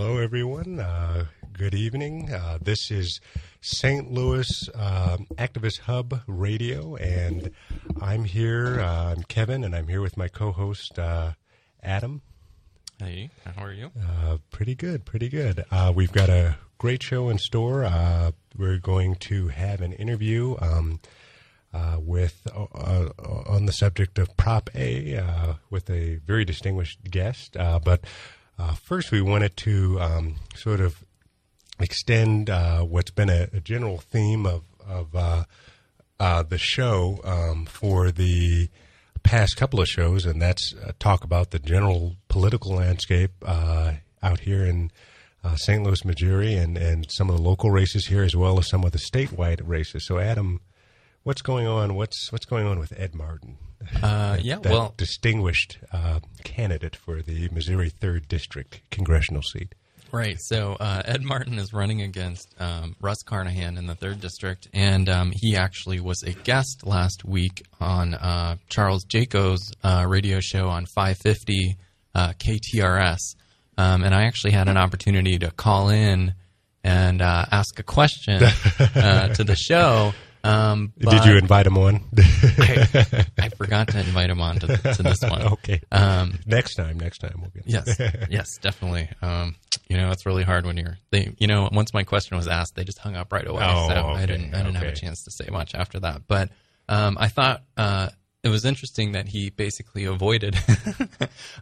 Hello, everyone. Uh, good evening. Uh, this is St. Louis uh, Activist Hub Radio, and I'm here. Uh, I'm Kevin, and I'm here with my co-host uh, Adam. Hey, how are you? Uh, pretty good, pretty good. we've got a great show in store. we're going to have an interview. Um, uh, with uh, uh, on the subject of Prop A with a very distinguished guest. but first, we wanted to um, sort of extend what's been a, a, general theme of of the show um, for the past couple of shows, and that's talk about the general political landscape out here in uh, St. Louis, Missouri, and, and some of the local races here, as well as some of the statewide races. So, Adam, what's going on? What's what's going on with Ed Martin? Uh, yeah, that well, distinguished uh, candidate for the Missouri Third District congressional seat. Right. So uh, Ed Martin is running against um, Russ Carnahan in the third district, and um, he actually was a guest last week on uh, Charles Jaco's uh, radio show on 550 uh, KTRS. Um, and I actually had an opportunity to call in and ask a question to the show. Um, Did you invite him on? I, I, forgot to invite him on to, to this one. okay. Um, next time, next time we'll get. Yes, yes, definitely. Um, you know, it's really hard when you're. They, you know, once my question was asked, they just hung up right away. Oh, so okay, I didn't, I didn't okay. have a chance to say much after that. But um, I thought uh, it was interesting that he basically avoided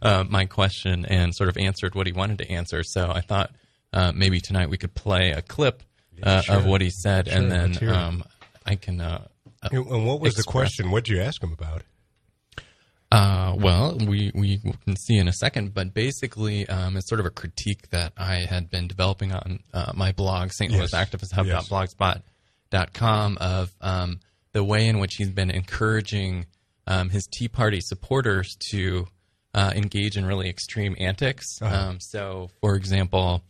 uh, my question and sort of answered what he wanted to answer. So I thought uh, maybe tonight we could play a clip. Uh, sure. Of what he said, sure, and then um, I can. Uh, and what was express. the question? What did you ask him about? Uh, well, we, we can see in a second, but basically, um, it's sort of a critique that I had been developing on uh, my blog, St. Louis yes. Activist Hub.blogspot.com, of um, the way in which he's been encouraging um, his Tea Party supporters to uh, engage in really extreme antics. Uh-huh. Um, so, for example,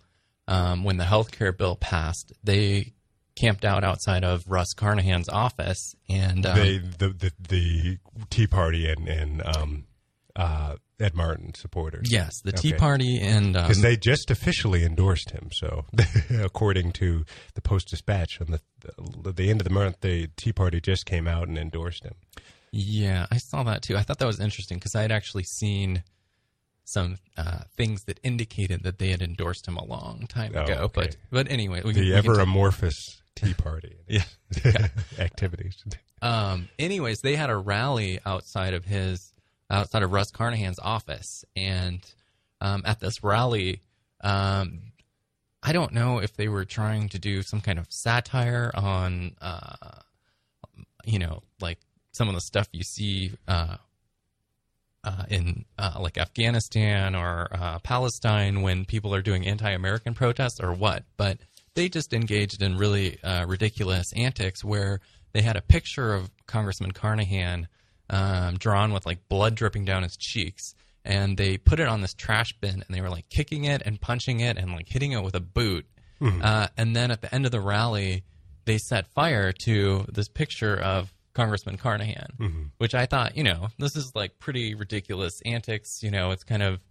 um, when the health care bill passed, they camped out outside of Russ Carnahan's office, and um, they, the, the the Tea Party and and um, uh, Ed Martin supporters. Yes, the Tea Party and because um, they just officially endorsed him. So, according to the Post Dispatch, on the, the the end of the month, the Tea Party just came out and endorsed him. Yeah, I saw that too. I thought that was interesting because I had actually seen some uh, things that indicated that they had endorsed him a long time oh, ago. Okay. But but anyway, we, the we ever amorphous Tea Party yeah. activities. Um, anyways, they had a rally outside of his outside of Russ Carnahan's office, and um, at this rally, um, I don't know if they were trying to do some kind of satire on, uh, you know, like some of the stuff you see uh, uh, in uh, like Afghanistan or uh, Palestine when people are doing anti-American protests or what, but they just engaged in really uh, ridiculous antics where they had a picture of Congressman Carnahan um, drawn with like blood dripping down his cheeks, and they put it on this trash bin, and they were like kicking it and punching it and like hitting it with a boot. Mm-hmm. Uh, and then at the end of the rally, they set fire to this picture of Congressman Carnahan, mm-hmm. which I thought, you know, this is like pretty ridiculous antics. You know, it's kind of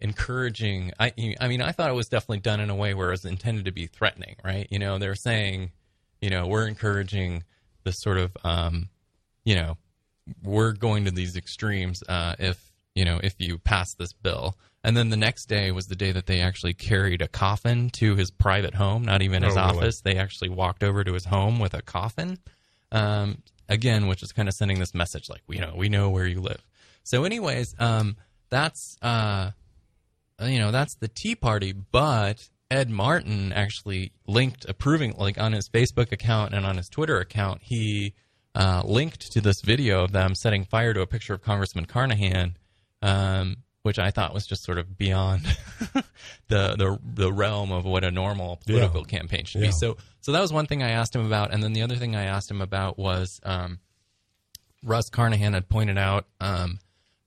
encouraging. I, I mean, I thought it was definitely done in a way where it was intended to be threatening, right? You know, they're saying, you know, we're encouraging this sort of, um, you know, we're going to these extremes uh, if you know if you pass this bill. And then the next day was the day that they actually carried a coffin to his private home, not even his oh, office. Really? They actually walked over to his home with a coffin. Um, again, which is kind of sending this message like, you know, we know where you live. So, anyways, um, that's uh, you know, that's the Tea Party, but Ed Martin actually linked approving, like on his Facebook account and on his Twitter account, he uh, linked to this video of them setting fire to a picture of Congressman Carnahan, um, which I thought was just sort of beyond the, the the realm of what a normal political yeah. campaign should yeah. be. So, so that was one thing I asked him about, and then the other thing I asked him about was um, Russ Carnahan had pointed out. Um,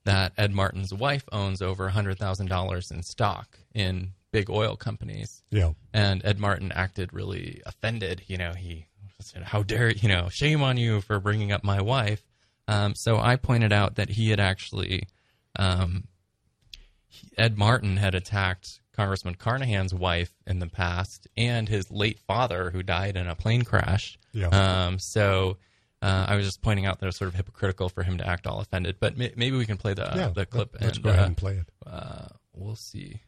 that Ed Martin's wife owns over $100,000 in stock in big oil companies. Yeah. And Ed Martin acted really offended. You know, he said, How dare, you know, shame on you for bringing up my wife. Um, so I pointed out that he had actually, um, Ed Martin had attacked Congressman Carnahan's wife in the past and his late father who died in a plane crash. Yeah. Um, so uh, I was just pointing out that it's sort of hypocritical for him to act all offended. But may- maybe we can play the yeah, the clip. Let's and, go ahead uh, and play it. uh, we'll see.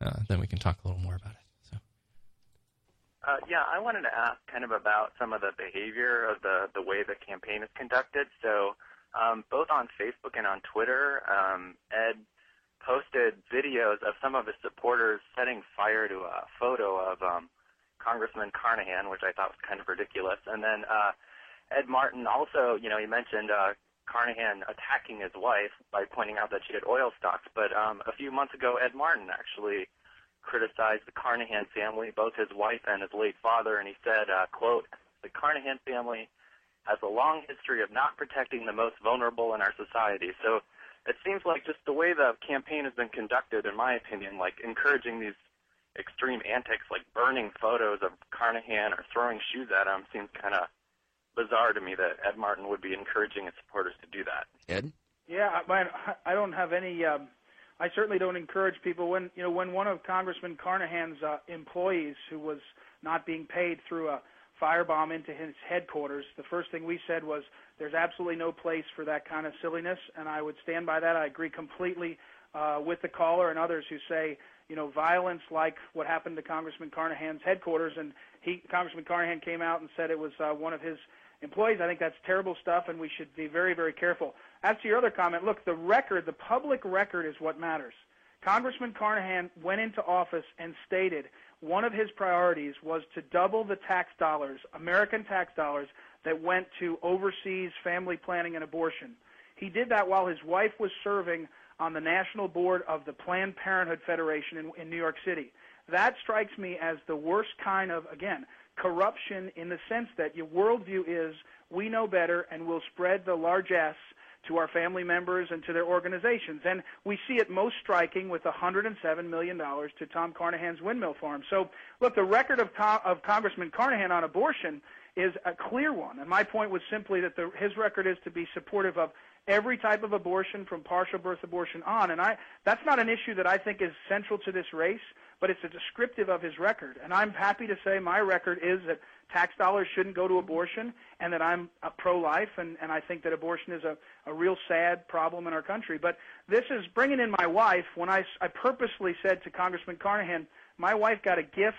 Uh, then we can talk a little more about it. So. Uh, yeah, I wanted to ask kind of about some of the behavior of the the way the campaign is conducted. So, um, both on Facebook and on Twitter, um, Ed posted videos of some of his supporters setting fire to a photo of um, Congressman Carnahan, which I thought was kind of ridiculous. And then uh, Ed Martin also, you know, he mentioned uh, Carnahan attacking his wife by pointing out that she had oil stocks. But um, a few months ago, Ed Martin actually criticized the Carnahan family, both his wife and his late father, and he said, uh, quote, the Carnahan family has a long history of not protecting the most vulnerable in our society. So it seems like just the way the campaign has been conducted, in my opinion, like encouraging these extreme antics like burning photos of Carnahan or throwing shoes at him seems kind of bizarre to me that Ed Martin would be encouraging his supporters to do that. Ed? Yeah, I, I don't have any. Um, I certainly don't encourage people when you know when one of Congressman Carnahan's uh, employees who was not being paid threw a firebomb into his headquarters. The first thing we said was there's absolutely no place for that kind of silliness, and I would stand by that. I agree completely uh, with the caller and others who say you know violence like what happened to Congressman Carnahan's headquarters, and he Congressman Carnahan came out and said it was uh, one of his employees. I think that's terrible stuff, and we should be very, very careful. As to your other comment, look, the record, the public record is what matters. Congressman Carnahan went into office and stated one of his priorities was to double the tax dollars, American tax dollars, that went to overseas family planning and abortion. He did that while his wife was serving on the national board of the Planned Parenthood Federation in, in New York City. That strikes me as the worst kind of, again, corruption in the sense that your worldview is we know better and we'll spread the largesse to our family members and to their organizations. And we see it most striking with $107 million to Tom Carnahan's windmill farm. So, look, the record of, of Congressman Carnahan on abortion is a clear one. And my point was simply that the, his record is to be supportive of every type of abortion from partial birth abortion on. And I, that's not an issue that I think is central to this race, but it's a descriptive of his record. And I'm happy to say my record is that tax dollars shouldn't go to abortion and that I'm uh, pro-life and, and I think that abortion is a, a real sad problem in our country. But this is bringing in my wife when I, I purposely said to Congressman Carnahan, my wife got a gift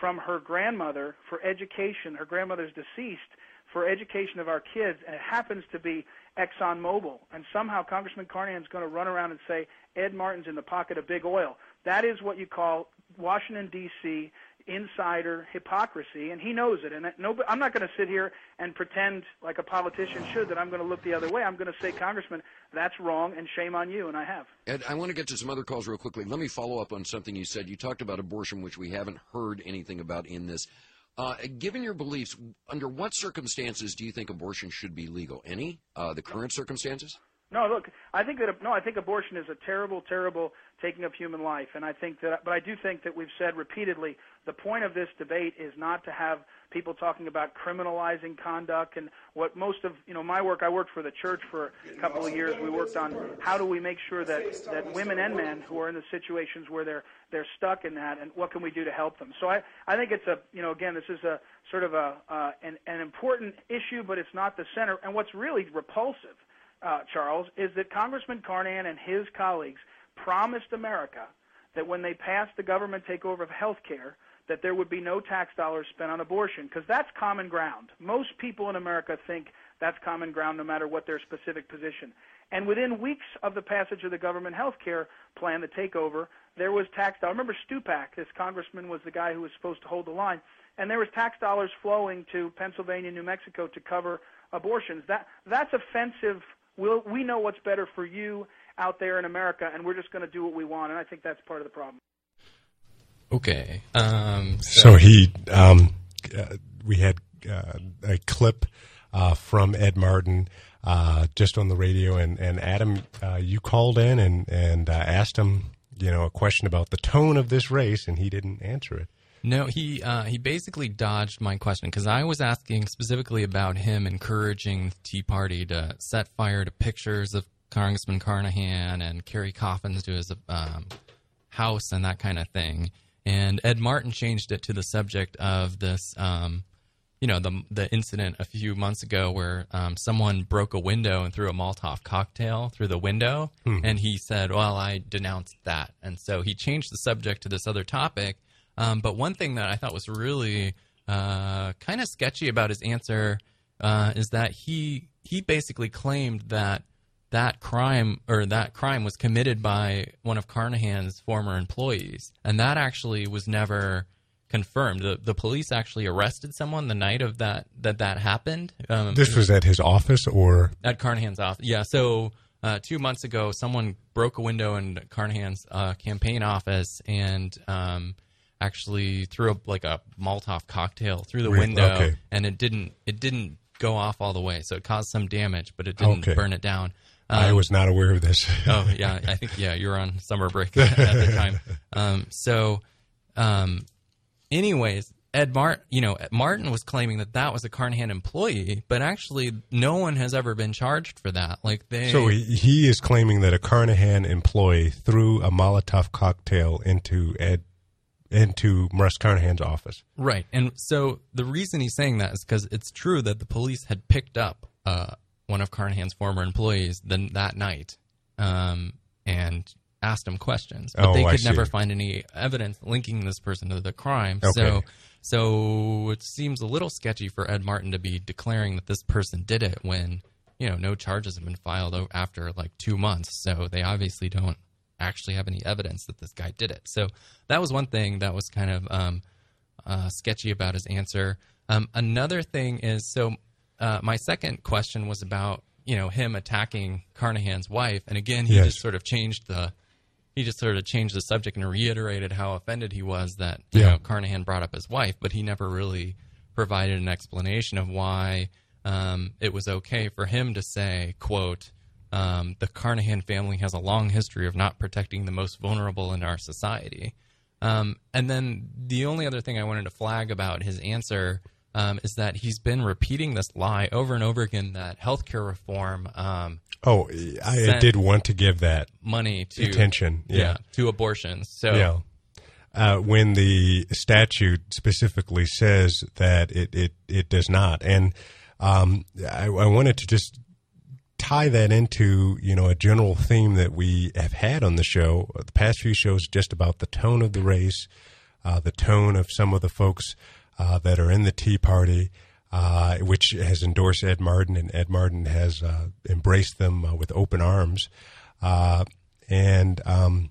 from her grandmother for education. Her grandmother's deceased for education of our kids, and it happens to be ExxonMobil. And somehow Congressman Carnahan's going to run around and say Ed Martin's in the pocket of big oil. That is what you call Washington D.C. insider hypocrisy, and he knows it. And I'm not going to sit here and pretend like a politician should that I'm going to look the other way. I'm going to say, Congressman, that's wrong, and shame on you, and I have. Ed, I want to get to some other calls real quickly. Let me follow up on something you said. You talked about abortion, which we haven't heard anything about in this. Uh, given your beliefs, under what circumstances do you think abortion should be legal? Any? Uh, the current circumstances? No, look, I think that no, I think abortion is a terrible, terrible taking of human life, and I think that, but I do think that we've said repeatedly the point of this debate is not to have people talking about criminalizing conduct and what most of you know my work. I worked for the church for a couple of years. We worked on how do we make sure that that women and men who are in the situations where they're they're stuck in that, and what can we do to help them? So I I think it's a you know again this is a sort of a uh, an an important issue, but it's not the center. And what's really repulsive uh, Charles, is that Congressman Carnahan and his colleagues promised America that when they passed the government takeover of health care, that there would be no tax dollars spent on abortion, because that's common ground. Most people in America think that's common ground no matter what their specific position. And within weeks of the passage of the government health care plan, the takeover, there was tax dollars. Remember Stupak, this congressman was the guy who was supposed to hold the line, and there was tax dollars flowing to Pennsylvania, New Mexico to cover abortions. That that's offensive We'll, we know what's better for you out there in America, and we're just going to do what we want. And I think that's part of the problem. Okay. Um, so. so. he, um, uh, we had uh, a clip uh, from Ed Martin uh, just on the radio, and and Adam, uh, you called in and and uh, asked him, you know, a question about the tone of this race, and he didn't answer it. No, he uh, he basically dodged my question because I was asking specifically about him encouraging the Tea Party to set fire to pictures of Congressman Carnahan and carry coffins to his um, house and that kind of thing. And Ed Martin changed it to the subject of this, um, you know, the the incident a few months ago where um, someone broke a window and threw a Molotov cocktail through the window, and he said, "Well, I denounced that," and so he changed the subject to this other topic. Um, but one thing that I thought was really uh, kind of sketchy about his answer uh, is that he he basically claimed that that crime or that crime was committed by one of Carnahan's former employees, and that actually was never confirmed. The the police actually arrested someone the night of that that that happened. Um, This was at his office, or at Carnahan's office. Yeah, so uh, two months ago, someone broke a window in Carnahan's uh, campaign office and um, actually threw a, like a Molotov cocktail through the Re- window, okay. and it didn't it didn't go off all the way, so it caused some damage, but it didn't Okay. burn it down. I Um, was not aware of this. oh yeah, I think yeah, you were on summer break at the time. Um, so, um, anyways, Ed Martin, you know, Martin was claiming that that was a Carnahan employee, but actually, no one has ever been charged for that. Like they, So he, he is claiming that a Carnahan employee threw a Molotov cocktail into Ed into Russ Carnahan's office. right, and so the reason he's saying that is because it's true that the police had picked up uh, one of Carnahan's former employees then that night, um, and asked him questions, but Oh, they I could never see. find any evidence linking this person to the crime. Okay. So, so it seems a little sketchy for Ed Martin to be declaring that this person did it when you know no charges have been filed after like two months. So they obviously don't actually have any evidence that this guy did it. So that was one thing that was kind of um, uh, sketchy about his answer. Um, another thing is so uh, my second question was about you know him attacking Carnahan's wife, and again he Yes. just sort of changed the he just sort of changed the subject and reiterated how offended he was that you Yeah. know Carnahan brought up his wife, but he never really provided an explanation of why um, it was okay for him to say, "quote um, The Carnahan family has a long history of not protecting the most vulnerable in our society." Um, and then the only other thing I wanted to flag about his answer um, is that he's been repeating this lie over and over again that healthcare reform um, Oh, I did want to give that money to attention. Yeah. to abortions. So Yeah. Uh, when the statute specifically says that it, it, it does not. And um, I, I wanted to just tie that into, you know, a general theme that we have had on the show, the past few shows, just about the tone of the race, uh, the tone of some of the folks uh, that are in the Tea Party, uh, which has endorsed Ed Martin, and Ed Martin has uh, embraced them uh, with open arms. Uh, and um,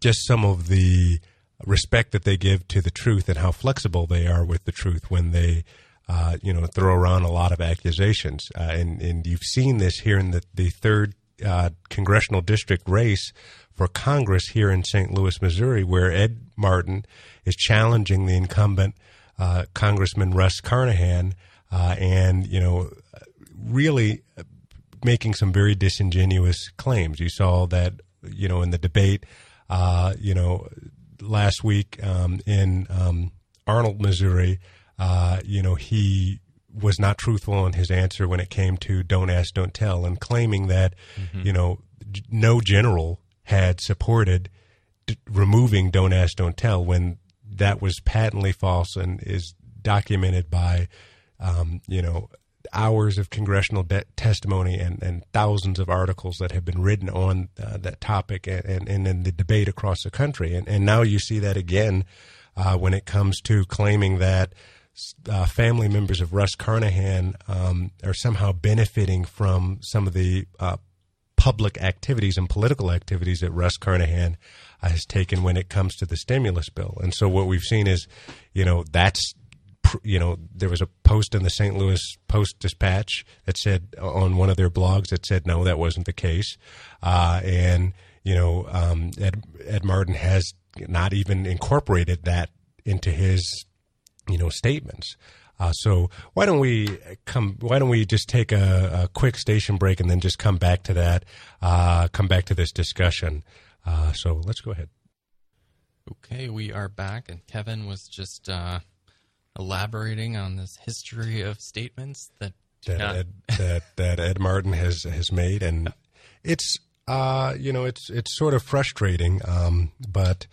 just some of the respect that they give to the truth and how flexible they are with the truth when they, uh, you know, throw around a lot of accusations. Uh, and, and you've seen this here in the, the third uh, congressional district race for Congress here in St. Louis, Missouri, where Ed Martin is challenging the incumbent uh, Congressman Russ Carnahan, uh, and you know, really making some very disingenuous claims. You saw that, you know, in the debate, uh, you know, last week um, in um, Arnold, Missouri, uh, you know, he was not truthful in his answer when it came to don't ask, don't tell, and claiming that, you know, no general had supported d- removing don't ask, don't tell when that was patently false and is documented by, um, you know, hours of congressional de- testimony and, and thousands of articles that have been written on uh, that topic and, and, and in the debate across the country. And, and now you see that again uh, when it comes to claiming that uh, family members of Russ Carnahan um, are somehow benefiting from some of the uh, public activities and political activities that Russ Carnahan has taken when it comes to the stimulus bill. And so what we've seen is, you know, that's you know, there was a post in the St. Louis Post Dispatch that said on one of their blogs that said no, that wasn't the case, uh, and you know, um, Ed Ed Martin has not even incorporated that into his you know statements. Uh, so why don't we come? Why don't we just take a, a quick station break and then just come back to that? Uh, come back to this discussion. Uh, so let's go ahead. Okay, we are back, and Kevin was just uh, elaborating on this history of statements that that Yeah. Ed, that that Ed Martin has has made, and it's uh, you know, it's it's sort of frustrating, um, but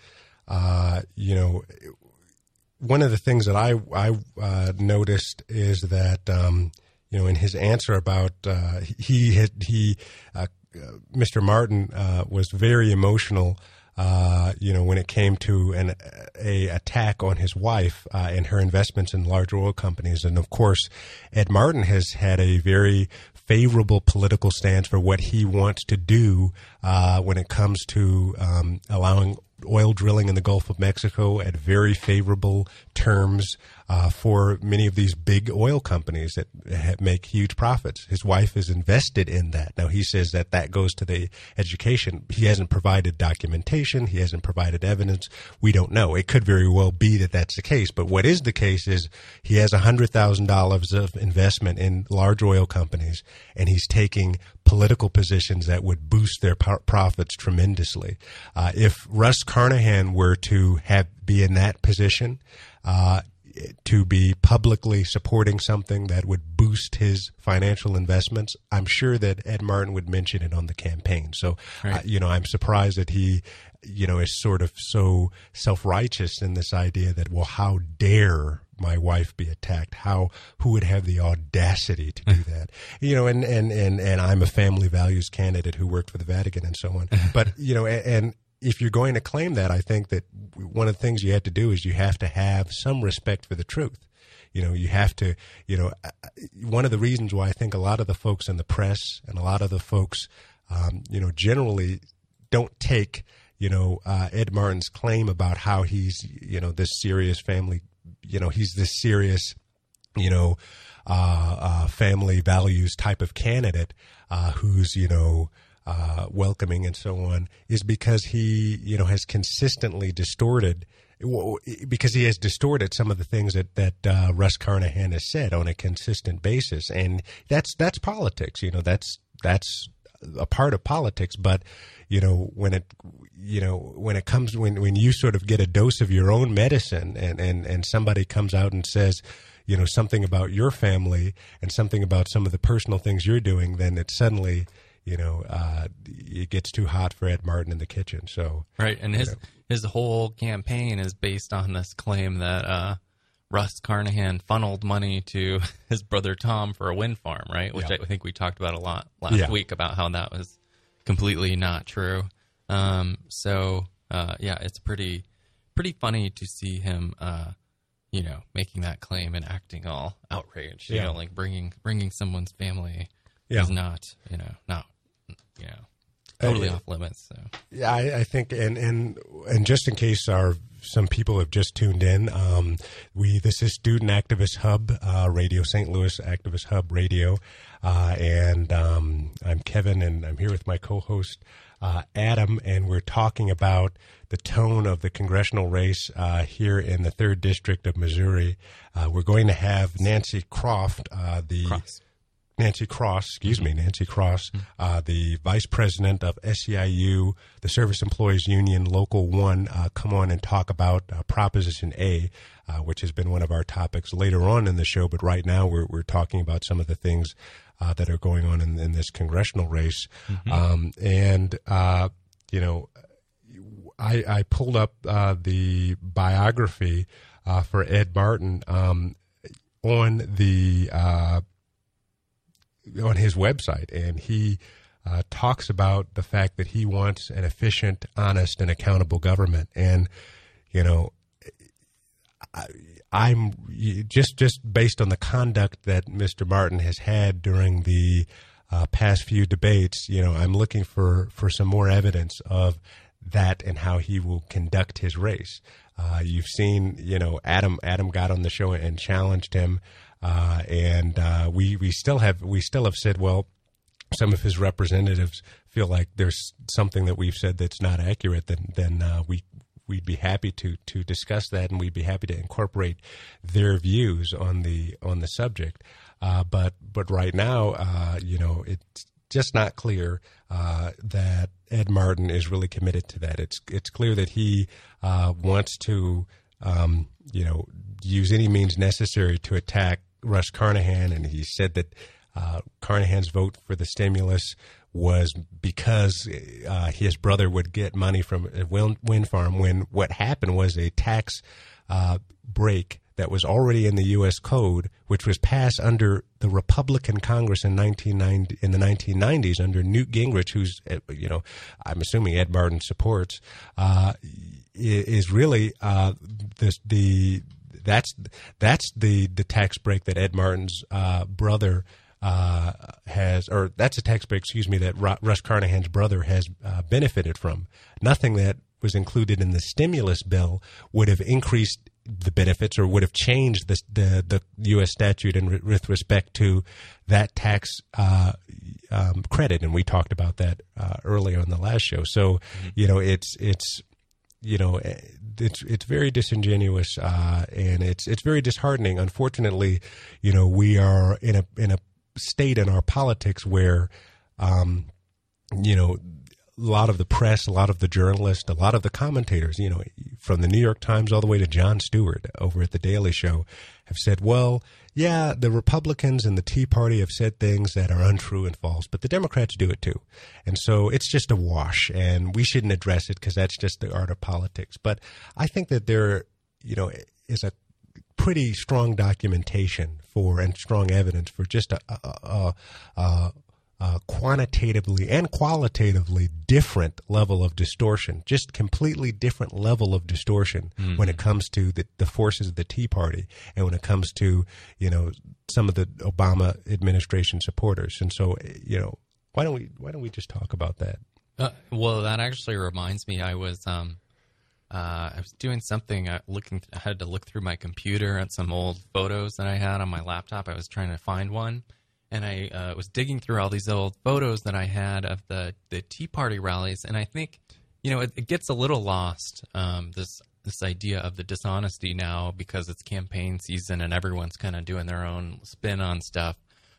uh, you know, one of the things that I I uh, noticed is that um, you know in his answer about uh, he had, he uh, Mr. Martin uh, was very emotional. Uh, you know, when it came to an a attack on his wife uh, and her investments in large oil companies, and of course, Ed Martin has had a very favorable political stance for what he wants to do uh, when it comes to um, allowing oil drilling in the Gulf of Mexico at very favorable terms uh, for many of these big oil companies that make huge profits. His wife is invested in that. Now he says that that goes to the education. He hasn't provided documentation. He hasn't provided evidence. We don't know. It could very well be that that's the case. But what is the case is he has hundred thousand dollars of investment in large oil companies, and he's taking political positions that would boost their profits tremendously. Uh, if Russ Carnahan were to have be in that position, uh, to be publicly supporting something that would boost his financial investments, I'm sure that Ed Martin would mention it on the campaign. So, right. uh, you know, I'm surprised that he, you know, is sort of so self righteous in this idea that, well, how dare my wife be attacked? How who would have the audacity to do that? you know, and and and and I'm a family values candidate who worked for the Vatican and so on. But you know, and if you're going to claim that, I think that one of the things you have to do is you have to have some respect for the truth. You know, you have to, you know, one of the reasons why I think a lot of the folks in the press and a lot of the folks, um, you know, generally don't take, you know, uh, Ed Martin's claim about how he's, you know, this serious family you know he's this serious you know uh, uh, family values type of candidate uh, who's you know uh, welcoming and so on is because he you know has consistently distorted because he has distorted some of the things that that uh, Russ Carnahan has said on a consistent basis, and that's that's politics. You know, that's that's a part of politics. But you know, when it you know when it comes when when you sort of get a dose of your own medicine and and and somebody comes out and says you know something about your family and something about some of the personal things you're doing then it suddenly you know uh, it gets too hot for ed martin in the kitchen so right and his know. his whole campaign is based on this claim that uh, russ carnahan funneled money to his brother tom for a wind farm right which yeah. i think we talked about a lot last yeah. week about how that was completely not true um, so uh, yeah, it's pretty pretty funny to see him, uh, you know, making that claim and acting all outraged. You yeah. know, like bringing bringing someone's family yeah. is not, you know, not, you know, totally uh, off limits. So yeah, I, I, think, and and and just in case our some people have just tuned in, um, we this is Student Activist Hub uh, Radio, St. Louis Activist Hub Radio, uh, and um, I'm Kevin, and I'm here with my co-host uh, Adam, and we're talking about the tone of the congressional race uh, here in the third district of Missouri. Uh, we're going to have Nancy Croft, uh, the Cross. Nancy Cross, excuse me, Nancy Cross, mm-hmm. uh, the vice president of SEIU, the Service Employees Union Local One, uh, come on and talk about Proposition A, which has been one of our topics later on in the show. But right now, we're we're talking about some of the things uh, that are going on in, in this congressional race. Mm-hmm. Um, and, uh, you know, I, I pulled up uh, the biography uh, for Ed Martin um, on the uh, on his website, and he uh, talks about the fact that he wants an efficient, honest, and accountable government. And you know, I, I'm just just based on the conduct that Mr. Martin has had during the uh, past few debates. You know, I'm looking for for some more evidence of that and how he will conduct his race. Uh, you've seen, you know, Adam Adam got on the show and challenged him, uh, and uh, we we still have we still have said, well, some of his representatives feel like there's something that we've said that's not accurate. Then then uh, we we'd be happy to to discuss that, and we'd be happy to incorporate their views on the on the subject. Uh, but but right now, uh, you know, it's just not clear uh, that Ed Martin is really committed to that. It's it's clear that he uh, wants to, um, you know, use any means necessary to attack Russ Carnahan, and he said that uh, Carnahan's vote for the stimulus was because uh, his brother would get money from a wind, farm when what happened was a tax uh, break that was already in the U.S. Code, which was passed under the Republican Congress in 1990 in the 1990s under Newt Gingrich, who's uh, you know I'm assuming Ed Martin supports, uh, is really uh, this the that's that's the the tax break that Ed Martin's uh, brother. Uh, has, or that's a tax break, excuse me, that Russ Carnahan's brother has uh, benefited from. Nothing that was included in the stimulus bill would have increased the benefits or would have changed the the, the U.S. statute in, with respect to that tax uh, um, credit, and we talked about that uh, earlier on the last show. So, mm-hmm. you know, it's it's you know eh, it's it's very disingenuous uh, and it's it's very disheartening. Unfortunately, you know, we are in a in a state in our politics where, um, you know, a lot of the press, a lot of the journalists, a lot of the commentators, you know, from the New York Times all the way to Jon Stewart over at the Daily Show, have said, well, yeah, the Republicans and the Tea Party have said things that are untrue and false, but the Democrats do it too. And so it's just a wash, and we shouldn't address it because that's just the art of politics. But I think that there, you know, is a pretty strong documentation for and strong evidence for just a, a, a, a uh, quantitatively and qualitatively different level of distortion, just completely different level of distortion mm-hmm. when it comes to the, the forces of the Tea Party and when it comes to, you know, some of the Obama administration supporters. And so, you know, why don't we, why don't we just talk about that? Uh, well, that actually reminds me, I was, um, uh, I was doing something, uh, looking, I had to look through my computer at some old photos that I had on my laptop. I was trying to find one and I uh, was digging through all these old photos that I had of the the Tea Party rallies, and I think you know it, it gets a little lost um, this this idea of the dishonesty now because it's campaign season and everyone's kind of doing their own spin on stuff,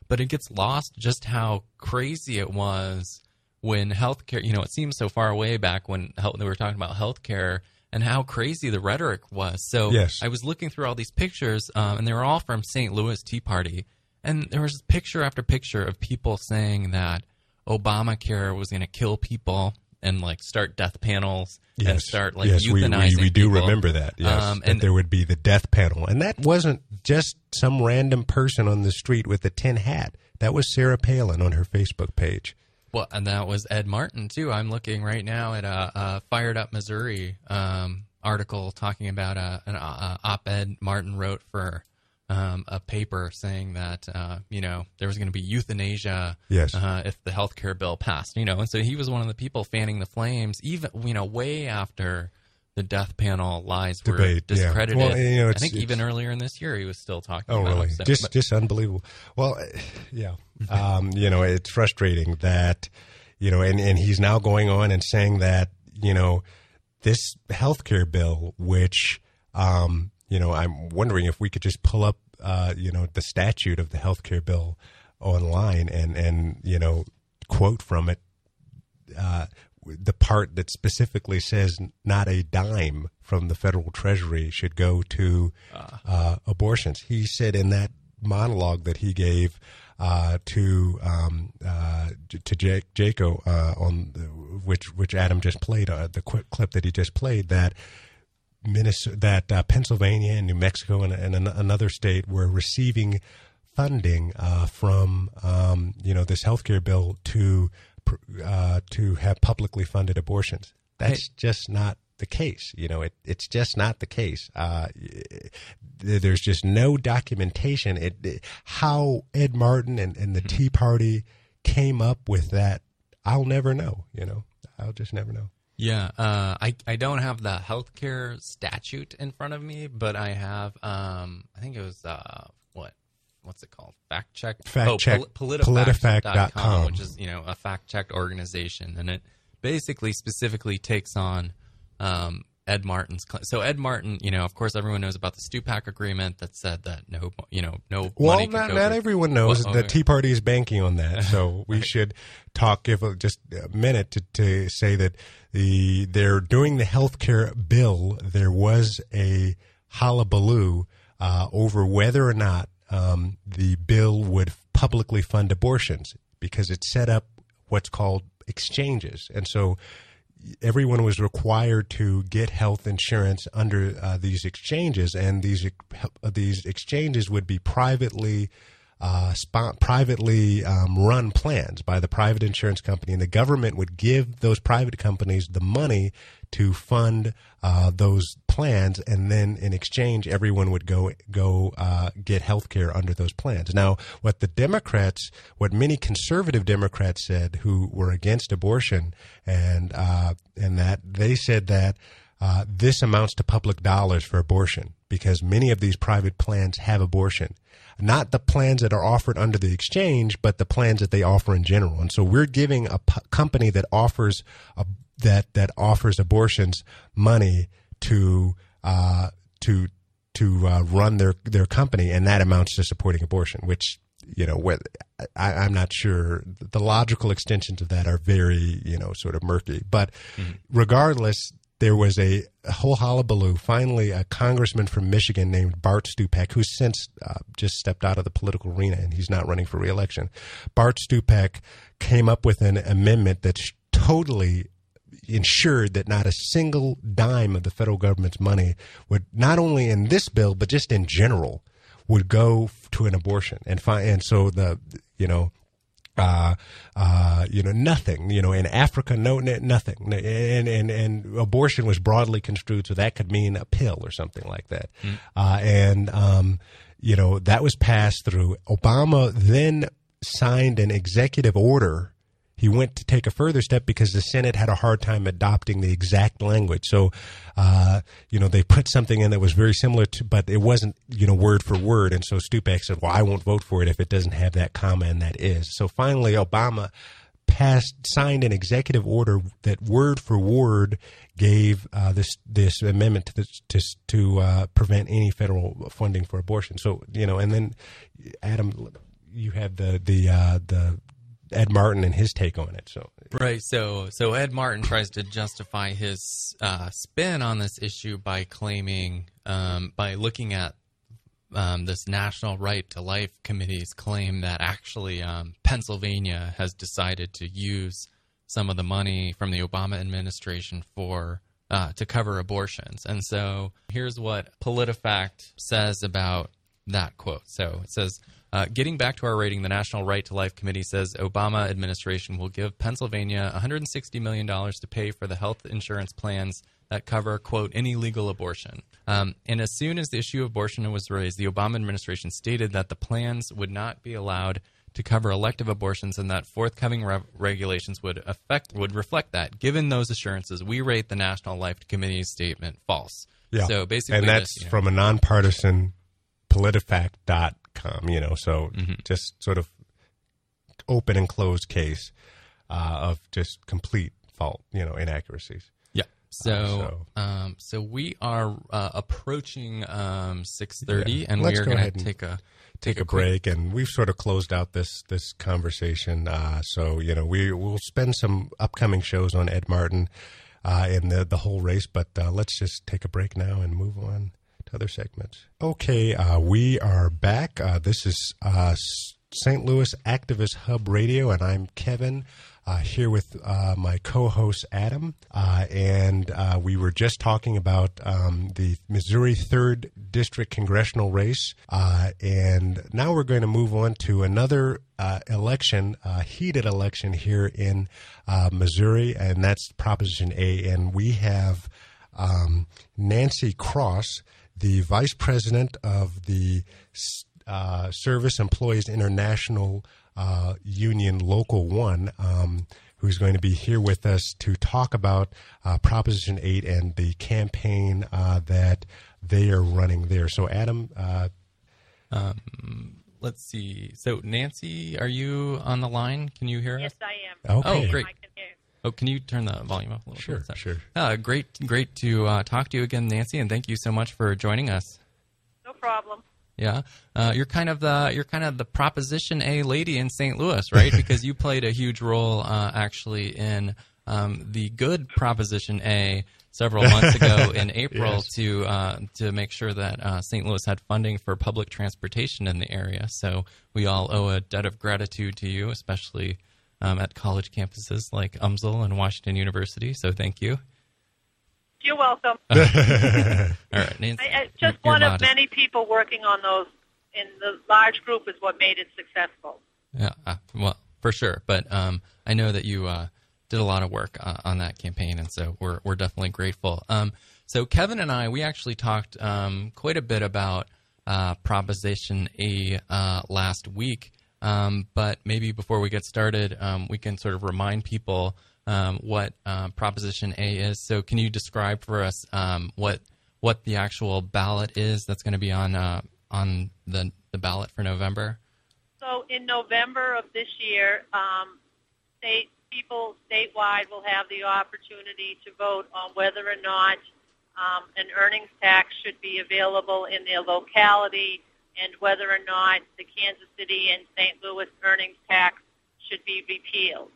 but it gets lost just how crazy it was when healthcare. You know, it seems so far away back when health, we were talking about healthcare and how crazy the rhetoric was. So yes. I was looking through all these pictures, um, and they were all from St. Louis Tea Party and there was picture after picture of people saying that Obamacare was going to kill people and like start death panels yes. and start like yes, euthanizing we, we, we do remember that. Yes, um, and that there would be the death panel, and that wasn't just some random person on the street with a tin hat. That was Sarah Palin on her Facebook page. Well, and that was Ed Martin too. I'm looking right now at a, a Fired Up Missouri um, article talking about a, an a op-ed Martin wrote for um, a paper saying that uh, you know there was going to be euthanasia yes. uh, if the health care bill passed. You know, and so he was one of the people fanning the flames, even you know, way after the death panel lies Debate, were discredited. Yeah. Well, you know, I think even earlier in this year he was still talking. Oh, about really? So, just, but, just unbelievable. Well, yeah. um, you know, it's frustrating that you know, and and he's now going on and saying that you know this health care bill, which um, you know, I'm wondering if we could just pull up, uh, you know, the statute of the healthcare bill online and and you know quote from it uh, the part that specifically says not a dime from the federal treasury should go to ah. uh, abortions. He said in that monologue that he gave uh, to um, uh, to Jake, Jaco uh, on the, which which Adam just played uh, the clip that he just played that Minnesota, that uh, Pennsylvania and New Mexico and, and an, another state were receiving funding uh, from um, you know this healthcare bill to uh, to have publicly funded abortions. That's hey. just not the case. You know, it, it's just not the case. Uh, there's just no documentation. It, it, how Ed Martin and, and the mm-hmm. Tea Party came up with that, I'll never know. You know, I'll just never know. Yeah, uh, I I don't have the healthcare statute in front of me, but I have. Um, I think it was uh, what what's it called? Fact check. Fact oh, check. Pol- PolitiFact.com, which is you know a fact checked organization, and it basically specifically takes on um, Ed Martin's. So Ed Martin, you know, of course, everyone knows about the Stupak agreement that said that no, you know, no. Well, not, not everyone knows. Well, the Tea Party is banking on that, so we right. should talk. Give just a minute to, to say that the they're doing the health care bill. There was a hullabaloo uh, over whether or not um, the bill would publicly fund abortions because it set up what's called exchanges, and so everyone was required to get health insurance under uh, these exchanges, and these these exchanges would be privately uh, spot, privately um, run plans by the private insurance company, and the government would give those private companies the money to fund uh, those plans, and then in exchange, everyone would go go uh, get health care under those plans. Now, what the Democrats, what many conservative Democrats said, who were against abortion, and uh, and that they said that uh, this amounts to public dollars for abortion because many of these private plans have abortion. Not the plans that are offered under the exchange, but the plans that they offer in general. And so we're giving a p- company that offers a, that that offers abortions money to uh, to to uh, run their their company, and that amounts to supporting abortion, which you know, I, I'm not sure. The logical extensions of that are very, you know, sort of murky. But mm-hmm. regardless, there was a, whole hullabaloo. Finally, a congressman from Michigan named Bart Stupak, who's since uh, just stepped out of the political arena and he's not running for reelection. Bart Stupak came up with an amendment that totally ensured that not a single dime of the federal government's money would not only in this bill but just in general would go to an abortion and find and so the you know uh, uh, you know, nothing, you know, in Africa, no, nothing. And, and, and abortion was broadly construed, so that could mean a pill or something like that. Mm. Uh, and, um, you know, that was passed through. Obama then signed an executive order he went to take a further step because the Senate had a hard time adopting the exact language. So, uh, you know, they put something in that was very similar to, but it wasn't, you know, word for word. And so Stupak said, well, I won't vote for it if it doesn't have that comma and that is. So finally, Obama passed, signed an executive order that word for word gave uh, this this amendment to this, to, to uh, prevent any federal funding for abortion. So you know, and then Adam, you have the the uh, the Ed Martin and his take on it. So right, so so Ed Martin tries to justify his uh, spin on this issue by claiming um, by looking at um, this National Right to Life Committee's claim that actually um, Pennsylvania has decided to use some of the money from the Obama administration for uh, to cover abortions. And so here's what PolitiFact says about that quote. So it says uh, getting back to our rating, the National Right to Life Committee says Obama administration will give Pennsylvania $160 million to pay for the health insurance plans that cover, quote, any legal abortion. Um, and as soon as the issue of abortion was raised, the Obama administration stated that the plans would not be allowed to cover elective abortions and that forthcoming re- regulations would affect would reflect that. Given those assurances, we rate the National Life Committee's statement false. Yeah. So basically, and that's this, you know, from a nonpartisan PolitiFact com, you know, so mm-hmm. just sort of open and closed case uh, of just complete fault, you know, inaccuracies. Yeah. So, uh, so. Um, so we are uh, approaching um, six thirty, yeah. and Let's we are going to take a take, a, a break, and we've sort of closed out this this conversation. Uh, so you know, we will spend some upcoming shows on Ed Martin uh, in the the whole race, but uh, let's just take a break now and move on other segments. Okay, uh, we are back. Uh, this is uh, St. Louis Activist Hub Radio, and I'm Kevin. Uh, here with uh, my co-host Adam, uh, and we were just talking about um, the Missouri Third District congressional race, and now we're going to move on to another election, heated election here in Missouri, and that's Proposition A, and we have um, Nancy Cross the vice president of the uh, Service Employees International uh, Union Local 1, um, who's going to be here with us to talk about uh, Proposition A and the campaign uh, that they are running there. So, Adam. Uh, um, let's see. So, Nancy, are you on the line? Can you hear yes, us? Yes, I am. Okay. Oh, great. Oh, can you turn the volume up a little sure, bit? Sure, sure. Uh, great, great to uh, talk to you again, Nancy, and thank you so much for joining us. No problem. Yeah, uh, you're kind of the you're kind of the Proposition A lady in St. Louis, right? because you played a huge role uh, actually in um, the good Proposition A several months ago in April yes. to uh, to make sure that uh, St. Louis had funding for public transportation in the area. So we all owe a debt of gratitude to you, especially um, at college campuses like UMSL and Washington University. So thank you. You're welcome. All right, Nancy, I, I, just you're one of many people working on those, in the large group is what made it successful. Yeah, uh, well, for sure. But um, I know that you uh, did a lot of work uh, on that campaign, and so we're we're definitely grateful. Um, so Kevin and I, we actually talked um, quite a bit about uh, Proposition A uh, last week. Um, but maybe before we get started, um, we can sort of remind people um, what uh, Proposition A is. So can you describe for us um, what what the actual ballot is that's going to be on uh, on the the ballot for November? So in November of this year, um, state people statewide will have the opportunity to vote on whether or not an earnings tax should be available in their locality and whether or not the Kansas City and St. Louis earnings tax should be repealed.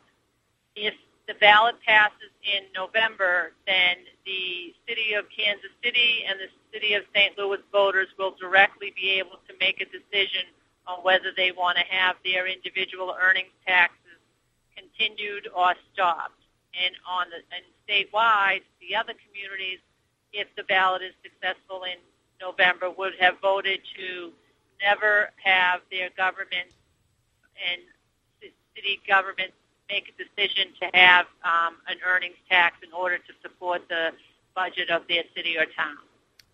If the ballot passes in November, then the city of Kansas City and the city of St. Louis voters will directly be able to make a decision on whether they want to have their individual earnings taxes continued or stopped. And on the and statewide, the other communities, if the ballot is successful in November, would have voted to never have their government and city government make a decision to have um, an earnings tax in order to support the budget of their city or town.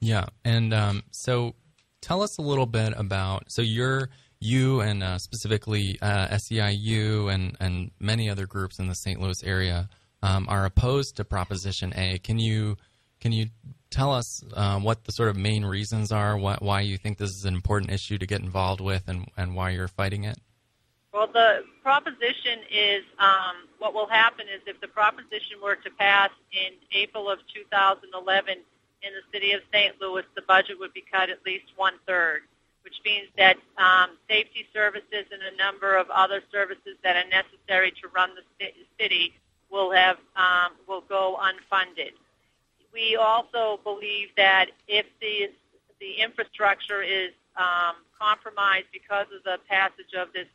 Yeah, and um, so tell us a little bit about so you're you and uh, specifically uh, SEIU and and many other groups in the St. Louis area um, are opposed to Proposition A. Can you can you tell us uh, what the sort of main reasons are? What, why you think this is an important issue to get involved with, and and why you're fighting it? Well, the proposition is um, what will happen is if the proposition were to pass in April of 2011 in the city of St. Louis, the budget would be cut at least one third, which means that um, safety services and a number of other services that are necessary to run the city will have um, will go unfunded. We also believe that if the the infrastructure is um, compromised because of the passage of this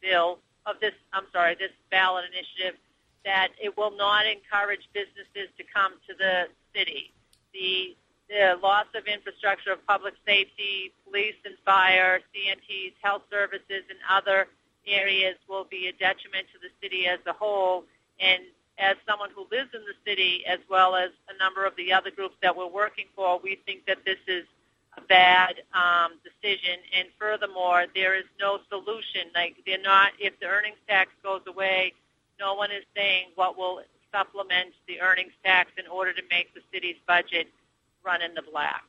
bill of this I'm sorry this ballot initiative that it will not encourage businesses to come to the city. The the loss of infrastructure of public safety, police and fire, EMTs, health services, and other areas will be a detriment to the city as a whole. And as someone who lives in the city, as well as a number of the other groups that we're working for, we think that this is a bad um, decision. And furthermore, there is no solution. Like they're not. If the earnings tax goes away, no one is saying what will supplement the earnings tax in order to make the city's budget run in the black.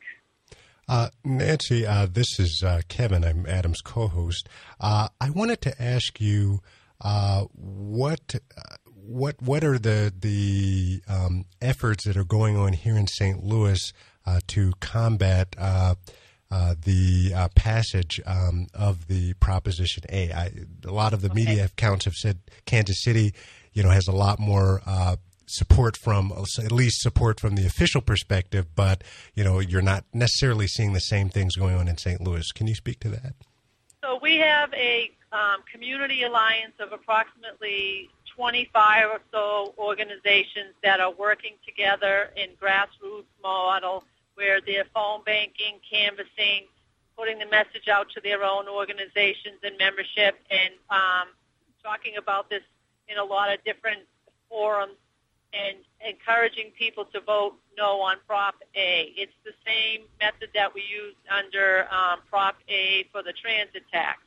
Uh, Nancy, uh, this is uh, Kevin. I'm Adam's co-host. Uh, I wanted to ask you uh, what what what are the the um, efforts that are going on here in St. Louis uh, to combat uh, uh, the uh, passage um, of the Proposition A? I, a lot of the media accounts have said Kansas City, you know, has a lot more. Uh, support from at least support from the official perspective but you know you're not necessarily seeing the same things going on in St. Louis can you speak to that So we have a um, community alliance of approximately 25 or so organizations that are working together in grassroots model where they're phone banking, canvassing, putting the message out to their own organizations and membership, and um, talking about this in a lot of different forums and encouraging people to vote no on Prop A. It's the same method that we used under um, Prop A for the transit tax.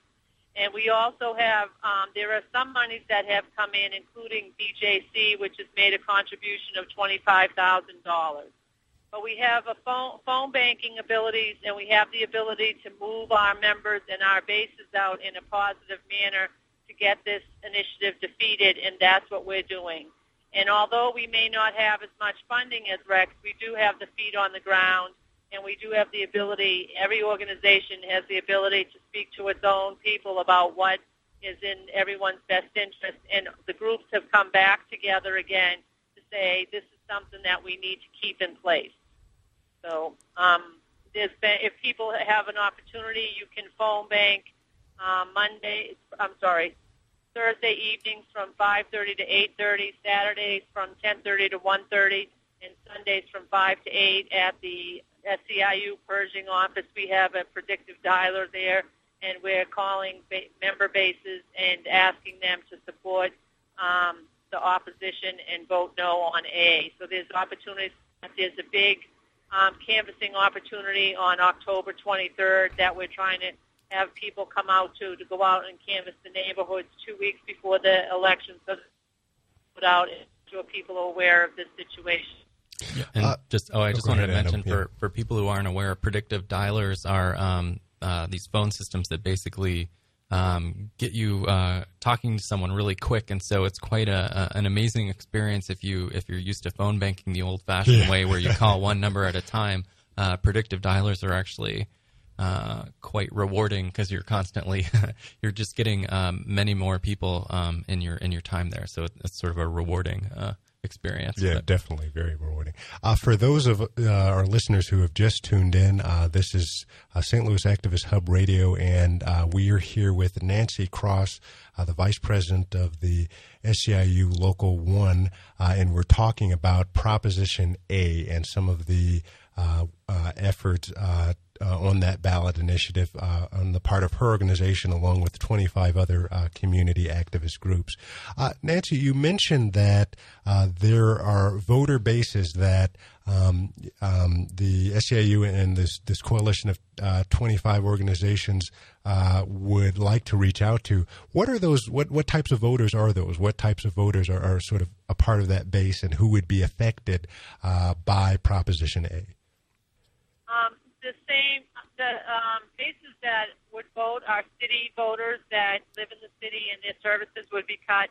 And we also have, um, there are some monies that have come in, including BJC, which has made a contribution of $25,000. But we have a phone, phone banking abilities, and we have the ability to move our members and our bases out in a positive manner to get this initiative defeated, and that's what we're doing. And although we may not have as much funding as Rex, we do have the feet on the ground, and we do have the ability, every organization has the ability to speak to its own people about what is in everyone's best interest. And the groups have come back together again to say this is something that we need to keep in place. So um, been, if people have an opportunity, you can phone bank um, Monday. I'm sorry, Thursday evenings from 5:30 to 8:30, Saturdays from 10:30 to 1:30, and Sundays from 5 to 8 at the SEIU Pershing office. We have a predictive dialer there, and we're calling ba- member bases and asking them to support um, the opposition and vote no on A. So there's opportunities. There's a big um, canvassing opportunity on October 23rd that we're trying to have people come out to to go out and canvass the neighborhoods two weeks before the election, so that out so people are aware of this situation. Yeah, and Uh, just oh, I just go wanted to mention Adam, for for people who aren't aware, predictive dialers are um, uh, these phone systems that basically um, get you uh, talking to someone really quick, and so it's quite a, a an amazing experience if you if you're used to phone banking the old-fashioned Yeah. way, where you call one number at a time. Uh, predictive dialers are actually uh, quite rewarding because you're constantly you're just getting um, many more people um, in your in your time there, so it's sort of a rewarding uh, experience. Yeah, But- definitely very rewarding. Uh, for those of uh, our listeners who have just tuned in, uh, this is uh, St. Louis Activist Hub Radio, and uh, we are here with Nancy Cross, uh, the Vice President of the SEIU Local 1, uh, and we're talking about Proposition A and some of the uh, uh, efforts uh, on that ballot initiative uh, on the part of her organization, along with 25 other uh, community activist groups. Uh, Nancy, you mentioned that uh, there are voter bases that um, um, the SEIU and this, this coalition of uh, 25 organizations uh, would like to reach out to. What are those? What what types of voters are those? What types of voters are, are sort of a part of that base, and who would be affected uh, by Proposition A? Um, the same, the um, bases that would vote are city voters that live in the city and their services would be cut.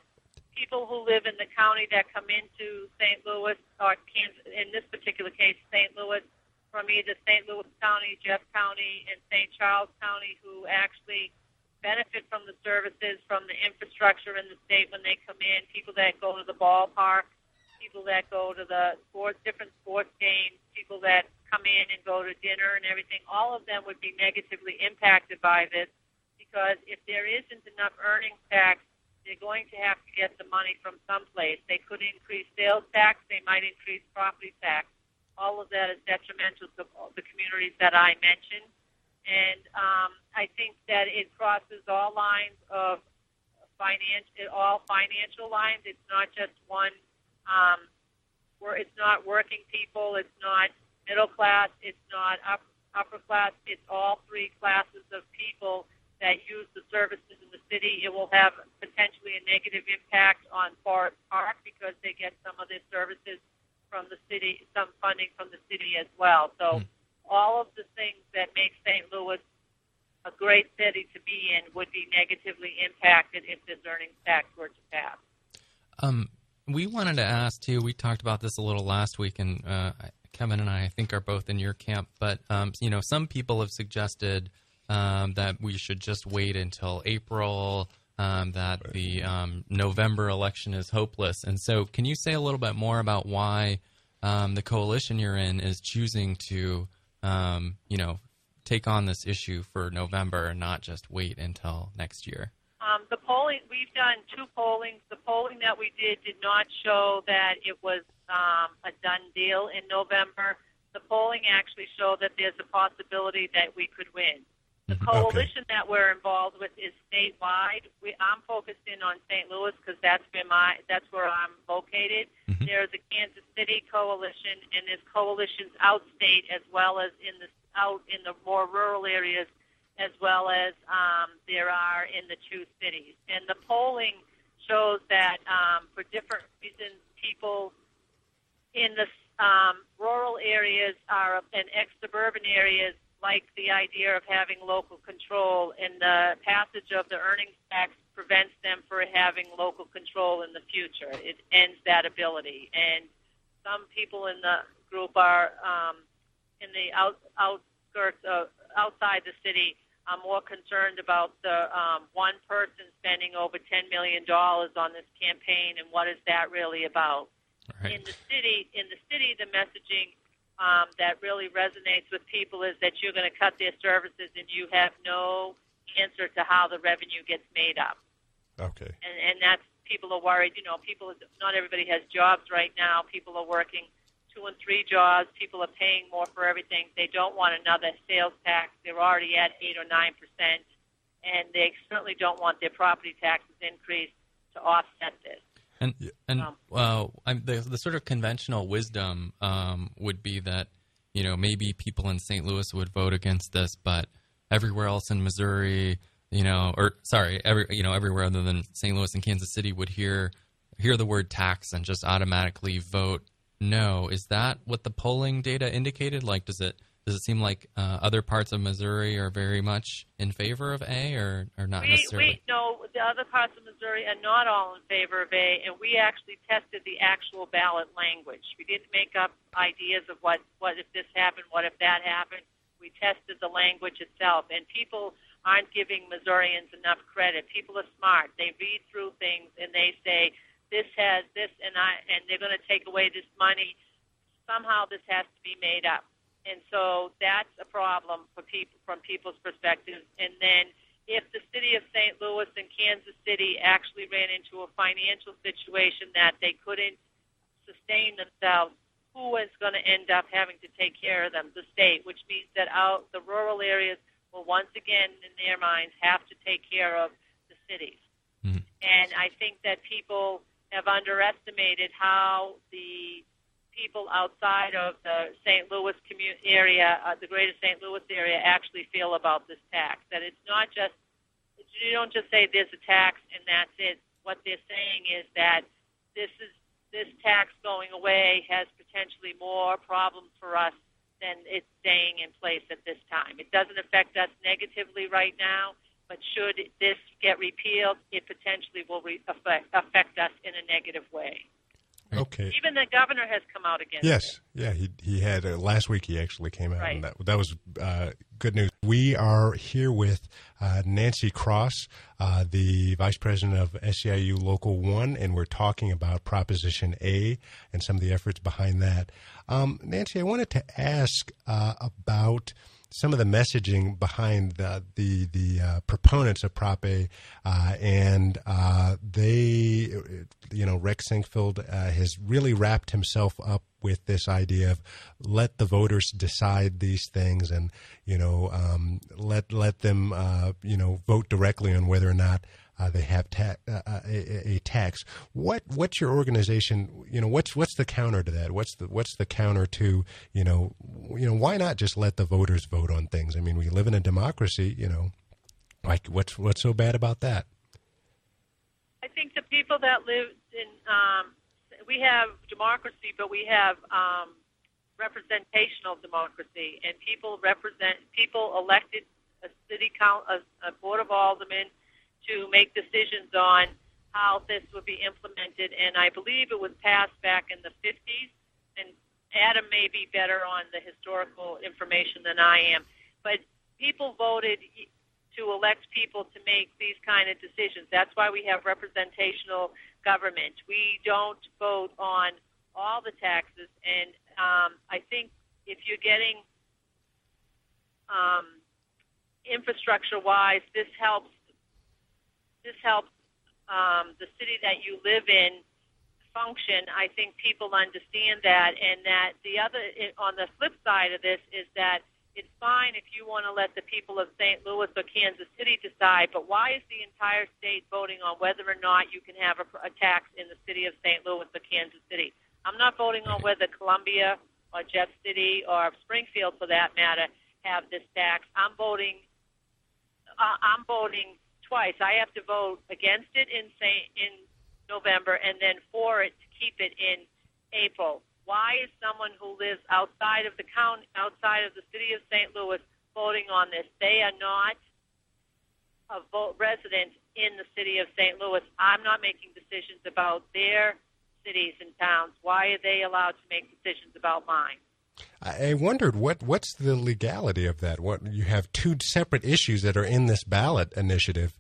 People who live in the county that come into St. Louis or Kansas, in this particular case, St. Louis, from either St. Louis County, Jeff County, and St. Charles County, who actually benefit from the services, from the infrastructure in the state when they come in. People that go to the ballpark, people that go to the sports, different sports games, people that come in and go to dinner and everything, all of them would be negatively impacted by this because if there isn't enough earnings tax, they're going to have to get the money from someplace. They could increase sales tax, they might increase property tax. All of that is detrimental to the communities that I mentioned. And um, I think that it crosses all lines of financial, all financial lines. It's not just one um, where it's not working people, it's not middle class, it's not up, upper class, it's all three classes of people that use the services in the city. It will have potentially a negative impact on Forest Park because they get some of their services from the city, some funding from the city as well. So all of the things that make St. Louis a great city to be in would be negatively impacted if this earnings tax were to pass. Um, we wanted to ask too. We talked about this a little last week, and uh, Kevin and I, I think, are both in your camp. But um, you know, some people have suggested um, that we should just wait until April. Um, that the um, November election is hopeless, and so can you say a little bit more about why um, the coalition you're in is choosing to, um, you know, take on this issue for November and not just wait until next year? Um, the polling we've done two pollings. The polling that we did did not show that it was um, a done deal in November. The polling actually showed that there's a possibility that we could win. The coalition that we're involved with is statewide. We, I'm focused in on St. Louis because that's where my that's where I'm located. There's a Kansas City coalition, and there's coalitions outstate as well as in the out in the more rural areas as well as um, there are in the two cities. And the polling shows that um, for different reasons, people in the um, rural areas are and ex-suburban areas like the idea of having local control, and the passage of the earnings tax prevents them from having local control in the future. It ends that ability. And some people in the group are um, in the out, outskirts of outside the city are more concerned about the um, one person spending over ten million dollars on this campaign and what is that really about. Right. In the city, in the city, the messaging um, that really resonates with people is that you're going to cut their services and you have no answer to how the revenue gets made up. Okay. and and that's people are worried. You know, people not everybody has jobs right now. People are working two and three jobs. People are paying more for everything. They don't want another sales tax. They're already at eight or nine percent, and they certainly don't want their property taxes increased to offset this. And and Um, uh, the the sort of conventional wisdom um, would be that you know maybe people in St. Louis would vote against this, but everywhere else in Missouri, you know, or sorry, every you know everywhere other than St. Louis and Kansas City would hear hear the word tax and just automatically vote no. Is that what the polling data indicated? Like, does it does it seem like uh, other parts of Missouri are very much in favor of A, or or not we, necessarily? we no, the other parts of Missouri are not all in favor of A, and we actually tested the actual ballot language. We didn't make up ideas of what what if this happened, what if that happened. We tested the language itself, and people aren't giving Missourians enough credit. People are smart; they read through things and they say this has this, and I and they're going to take away this money. Somehow, this has to be made up and so that's a problem for people from people's perspectives. And then if the city of St. Louis and Kansas City actually ran into a financial situation that they couldn't sustain themselves, who is going to end up having to take care of them? The state, which means that out the rural areas will once again, in their minds, have to take care of the cities. Mhm. And I think that people have underestimated how the people outside of the St. Louis commu- area, uh, the greater St. Louis area, actually feel about this tax. That it's not just you don't just say there's a tax and that's it. What they're saying is that this is this tax going away has potentially more problems for us than it's staying in place at this time. It doesn't affect us negatively right now, but should this get repealed, it potentially will re- affect, affect us in a negative way. Okay. Even the governor has come out against Yes, it. yeah, he he had uh, last week. He actually came out, Right. and that that was uh, good news. We are here with uh, Nancy Cross, uh, the vice president of SEIU Local One, and we're talking about Proposition A and some of the efforts behind that. Um, Nancy, I wanted to ask uh, about some of the messaging behind the the, the uh, proponents of Prop A, uh, and uh, they, you know, Rex Sinquefield uh, has really wrapped himself up with this idea of let the voters decide these things, and you know, um, let let them, uh, you know, vote directly on whether or not. Uh, they have ta- uh, a, a tax. What what's your organization? You know, what's what's the counter to that? What's the what's the counter to you know you know why not just let the voters vote on things? I mean, we live in a democracy. You know, like what's what's so bad about that? I think the people that live in, um, we have democracy, but we have um, representational democracy, and people represent people elected a city count, a, a board of aldermen to make decisions on how this would be implemented. And I believe it was passed back in the 50s. And Adam may be better on the historical information than I am, but people voted to elect people to make these kind of decisions. That's why we have representational government. We don't vote on all the taxes, and um, I think if you're getting um, infrastructure-wise, this helps. This helps um, the city that you live in function. I think people understand that, and that the other on the flip side of this is that it's fine if you want to let the people of St. Louis or Kansas City decide, but why is the entire state voting on whether or not you can have a, a tax in the city of St. Louis or Kansas City? I'm not voting on whether Columbia or Jeff City or Springfield, for that matter, have this tax. I'm voting. Uh, I'm voting twice. I have to vote against it in St. in November and then for it to keep it in April. Why is someone who lives outside of the county, outside of the city of St. Louis, voting on this? They are not a vote resident in the city of St. Louis. I'm not making decisions about their cities and towns. Why are they allowed to make decisions about mine? I wondered what what's the legality of that. What you have two separate issues that are in this ballot initiative,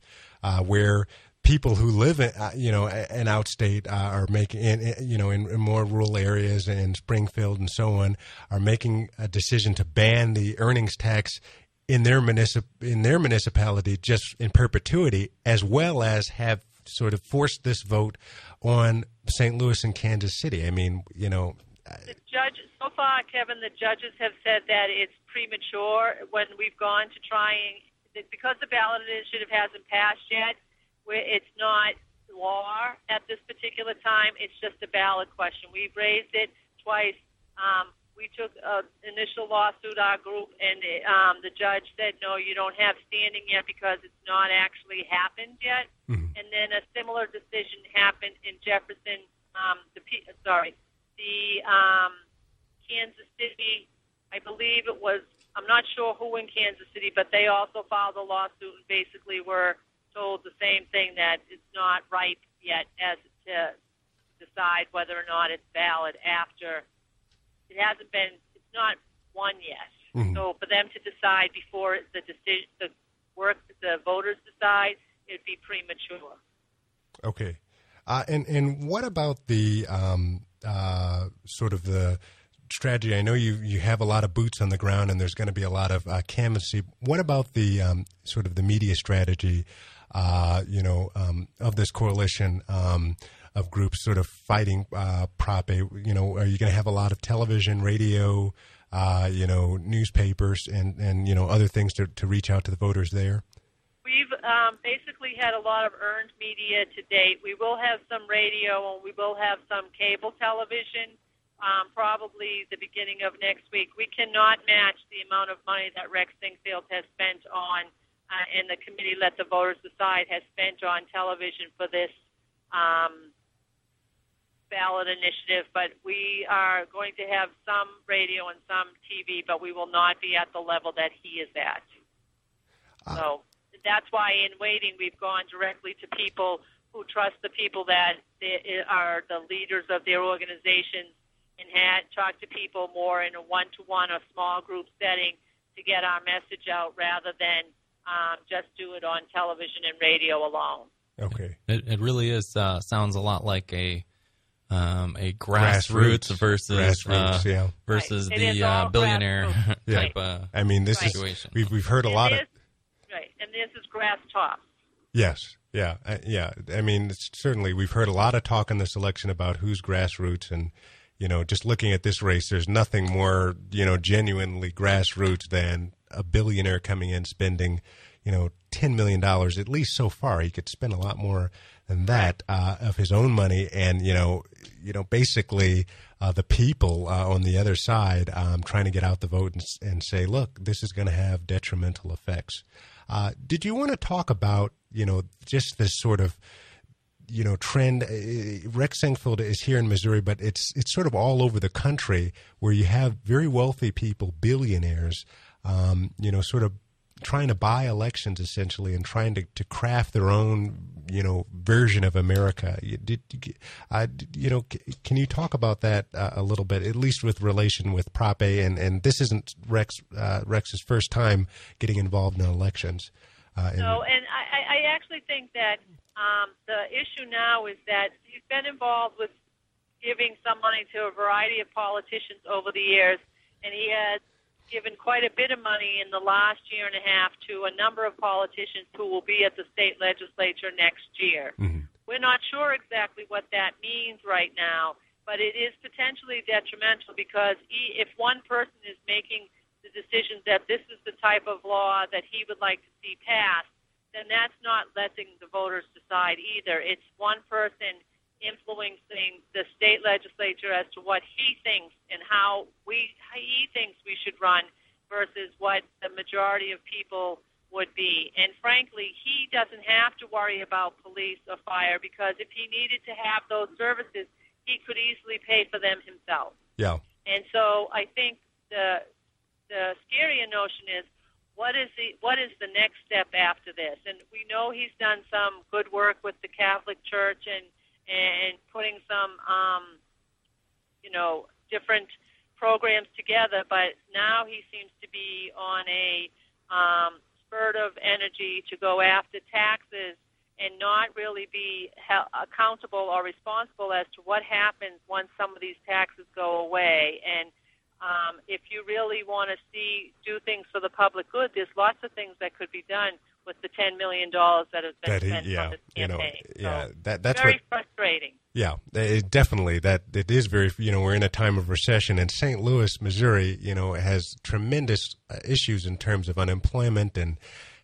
uh, where people who live in uh, you know in outstate uh, are making in, you know in, in, more rural areas in Springfield and so on are making a decision to ban the earnings tax in their municip- in their municipality just in perpetuity as well as have sort of forced this vote on St. Louis and Kansas City. I mean, you know. The judge, so far, Kevin, the judges have said that it's premature when we've gone to trying because the ballot initiative hasn't passed yet. It's not law at this particular time. It's just a ballot question. We've raised it twice. Um, we took an initial lawsuit, our group, and um, the judge said, no, you don't have standing yet because it's not actually happened yet. Mm-hmm. And then a similar decision happened in Jefferson, um, the sorry, the um, Kansas City. I believe it was. I'm not sure who in Kansas City, but they also filed a lawsuit and basically were told the same thing that it's not ripe yet as to decide whether or not it's valid after it hasn't been. It's not won yet. Mhm. So for them to decide before the decision, the work, the voters decide, it'd be premature. Okay. Uh, and and what about the um, uh, sort of the strategy? I know you you have a lot of boots on the ground, and there's going to be a lot of uh, canvassing. What about the um, sort of the media strategy? Uh, you know, um, of this coalition um, of groups sort of fighting uh, Prop A. You know, are you going to have a lot of television, radio, uh, you know, newspapers, and and you know other things to to reach out to the voters there? We've um, basically had a lot of earned media to date. We will have some radio and we will have some cable television um, probably the beginning of next week. We cannot match the amount of money that Rex Sinquefield has spent on, uh, and the committee Let the Voters Decide has spent on television for this um, ballot initiative. But we are going to have some radio and some TV, but we will not be at the level that he is at. Uh, So that's why in waiting we've gone directly to people who trust the people that they are the leaders of their organizations and had talked to people more in a one-to-one or small group setting to get our message out rather than um, just do it on television and radio alone. Okay. It, it really is uh, sounds a lot like a um, a grassroots, Grassroots. versus Grassroots, uh, yeah. versus Right. The uh, billionaire grassroots. type. Uh, I mean, this Right. is Situation. we've we've heard a And lot of this, right, and this is grass top. Yes. Yeah. Uh, yeah. I mean, it's, certainly we've heard a lot of talk in this election about who's grassroots and, you know, just looking at this race, there's nothing more, you know, genuinely grassroots than a billionaire coming in spending, you know, $10 million, at least so far. He could spend a lot more than that uh, of his own money. And, you know, you know, basically uh, the people uh, on the other side um, trying to get out the vote and, and say, look, this is going to have detrimental effects. Uh, did you want to talk about, you know, just this sort of, you know, trend? Uh, Rex Sinquefield is here in Missouri, but it's it's sort of all over the country where you have very wealthy people, billionaires, um, you know, sort of trying to buy elections essentially and trying to, to craft their own, you know, version of America. Did, uh, you know, can you talk about that uh, a little bit, at least with relation with Prop A? And, and this isn't Rex uh, Rex's first time getting involved in elections. Uh, and- No, and I, actually think that um, the issue now is that he's been involved with giving some money to a variety of politicians over the years, and he has given quite a bit of money in the last year and a half to a number of politicians who will be at the state legislature next year. Mhm. We're not sure exactly what that means right now, but it is potentially detrimental because he, if one person is making the decision that this is the type of law that he would like to see passed, then that's not letting the voters decide either. It's one person influencing the state legislature as to what he thinks and how we how he thinks we should run versus what the majority of people would be. And frankly, he doesn't have to worry about police or fire because if he needed to have those services, he could easily pay for them himself. yeah. And so I think the the scarier notion is what is the what is the next step after this? And we know he's done some good work with the Catholic Church and and putting some um, you know different programs together. But now he seems to be on a um, spurt of energy to go after taxes and not really be hel- accountable or responsible as to what happens once some of these taxes go away. And um, if you really want to see do things for the public good, there's lots of things that could be done with the ten million dollars that has been That he- spent yeah, on this you know, campaign. yeah, so, that- that's very what- frustrating. Yeah, it, definitely. That it is very. You know, we're in a time of recession, and St. Louis, Missouri, you know, has tremendous uh, issues in terms of unemployment and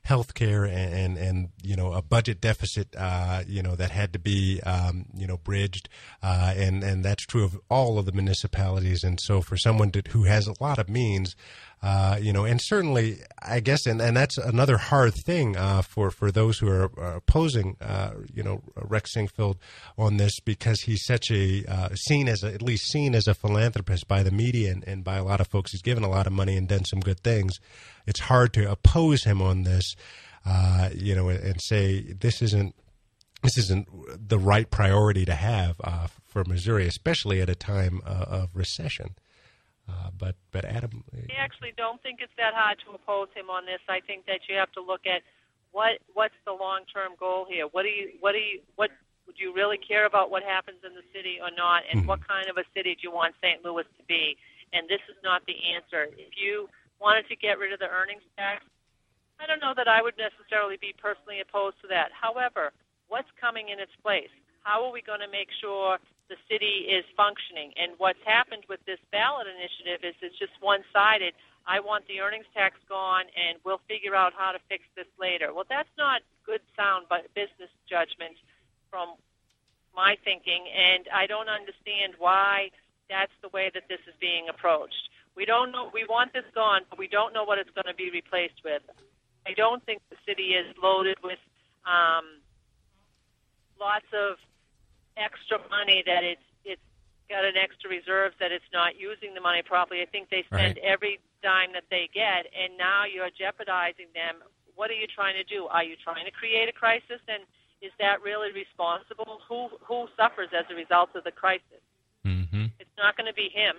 healthcare, and and, and you know, a budget deficit. Uh, you know, that had to be um, you know bridged, uh, and and that's true of all of the municipalities. And so, for someone to, who has a lot of means. Uh, you know, and certainly, I guess, and, and that's another hard thing uh, for for those who are, are opposing, uh, you know, Rex Sinquefield on this because he's such a uh, seen as a, at least seen as a philanthropist by the media and, and by a lot of folks. He's given a lot of money and done some good things. It's hard to oppose him on this, uh, you know, and, say this isn't this isn't the right priority to have uh, for Missouri, especially at a time uh, of recession. Uh, but but Adam, I actually don't think it's that hard to oppose him on this. I think that you have to look at what what's the long term goal here. What do you what do you what would you really care about what happens in the city or not, and what kind of a city do you want St. Louis to be? And this is not the answer. If you wanted to get rid of the earnings tax, I don't know that I would necessarily be personally opposed to that. However, what's coming in its place? How are we going to make sure the city is functioning? And what's happened with this ballot initiative is it's just one sided. I want the earnings tax gone, and we'll figure out how to fix this later. Well, that's not good, sound business judgment from my thinking, and I don't understand why that's the way that this is being approached. We don't know. We want this gone, but we don't know what it's going to be replaced with. I don't think the city is loaded with um, lots of extra money that it's it's got an extra reserve that it's not using the money properly. I think they spend Right. every dime that they get, and now you're jeopardizing them. What are you trying to do? Are you trying to create a crisis? And is that really responsible? Who who suffers as a result of the crisis? Mm-hmm. It's not going to be him.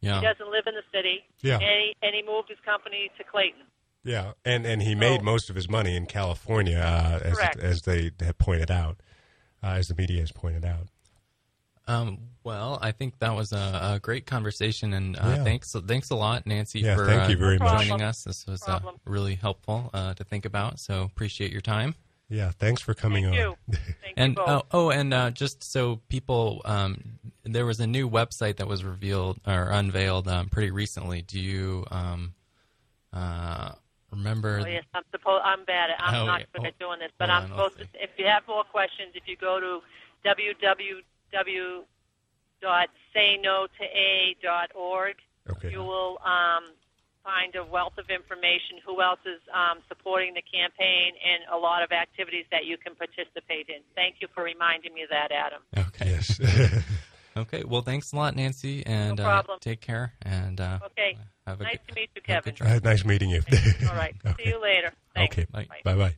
Yeah. He doesn't live in the city, Yeah. and he, and he moved his company to Clayton. Yeah, and and he made So- most of his money in California, uh, as as they had pointed out, as the media has pointed out. Um, well, I think that was a, a great conversation, and uh, Yeah. thanks thanks a lot, Nancy, Yeah, for thank uh, you very No much. joining us. This was uh, really helpful uh, to think about. So appreciate your time. Yeah, thanks for coming Thank on. you. Thank And you oh, both. oh, and uh, just so people, um, there was a new website that was revealed or unveiled um, pretty recently. Do you um, uh, remember? Oh yes, I'm supposed. I'm bad. At, I'm Oh, not yeah. good at doing this, but I'm on, supposed to. If you have more questions, if you go to www. dot dot www.saynotoa.org, Okay. you will um, find a wealth of information. Who else is um, supporting the campaign and a lot of activities that you can participate in. Thank you for reminding me of that, Adam. Okay. Yes. Okay. Well, thanks a lot, Nancy, and No uh, problem. take care. And uh, Okay. have a Nice good, to meet you, Kevin. good drive. Uh, nice meeting you. All right. Okay. See you later. Thanks. Okay. Bye. Bye bye.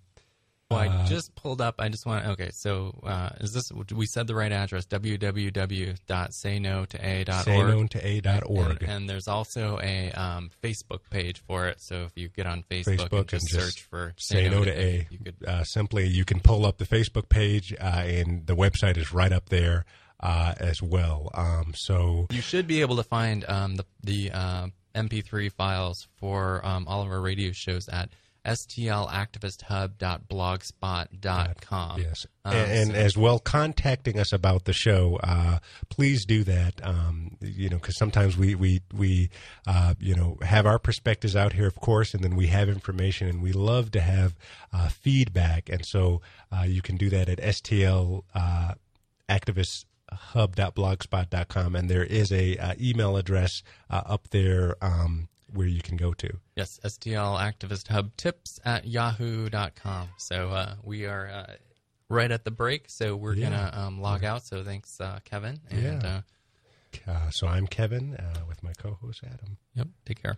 Well, I Uh, just pulled up. I just want. Okay, so uh, is this? We said the right address: www.saynotoa.org. Say known to a dot And, org. and there's also a um, Facebook page for it. So if you get on Facebook, Facebook and just and just search for Say no to A. you could. Uh, simply, you can pull up the Facebook page, uh, and the website is right up there uh, as well. Um, so You should be able to find um, the the uh, MP3 files for um, all of our radio shows at stlactivisthub.blogspot.com. Yes, Um, and, and so- as well, contacting us about the show, uh, please do that. Um, you know, because sometimes we we we uh, you know have our perspectives out here, of course, and then we have information, and we love to have uh, feedback, and so uh, you can do that at stl uh, activisthub.blogspot.com, and there is a uh, email address uh, up there um, where you can go to. Yes, STL Activist Hub tips at yahoo.com. So uh, we are uh, right at the break, so we're Yeah. going to um, log out. So thanks, uh, Kevin. And Yeah. uh, Uh, so I'm Kevin uh, with my co-host Adam. yep, take care.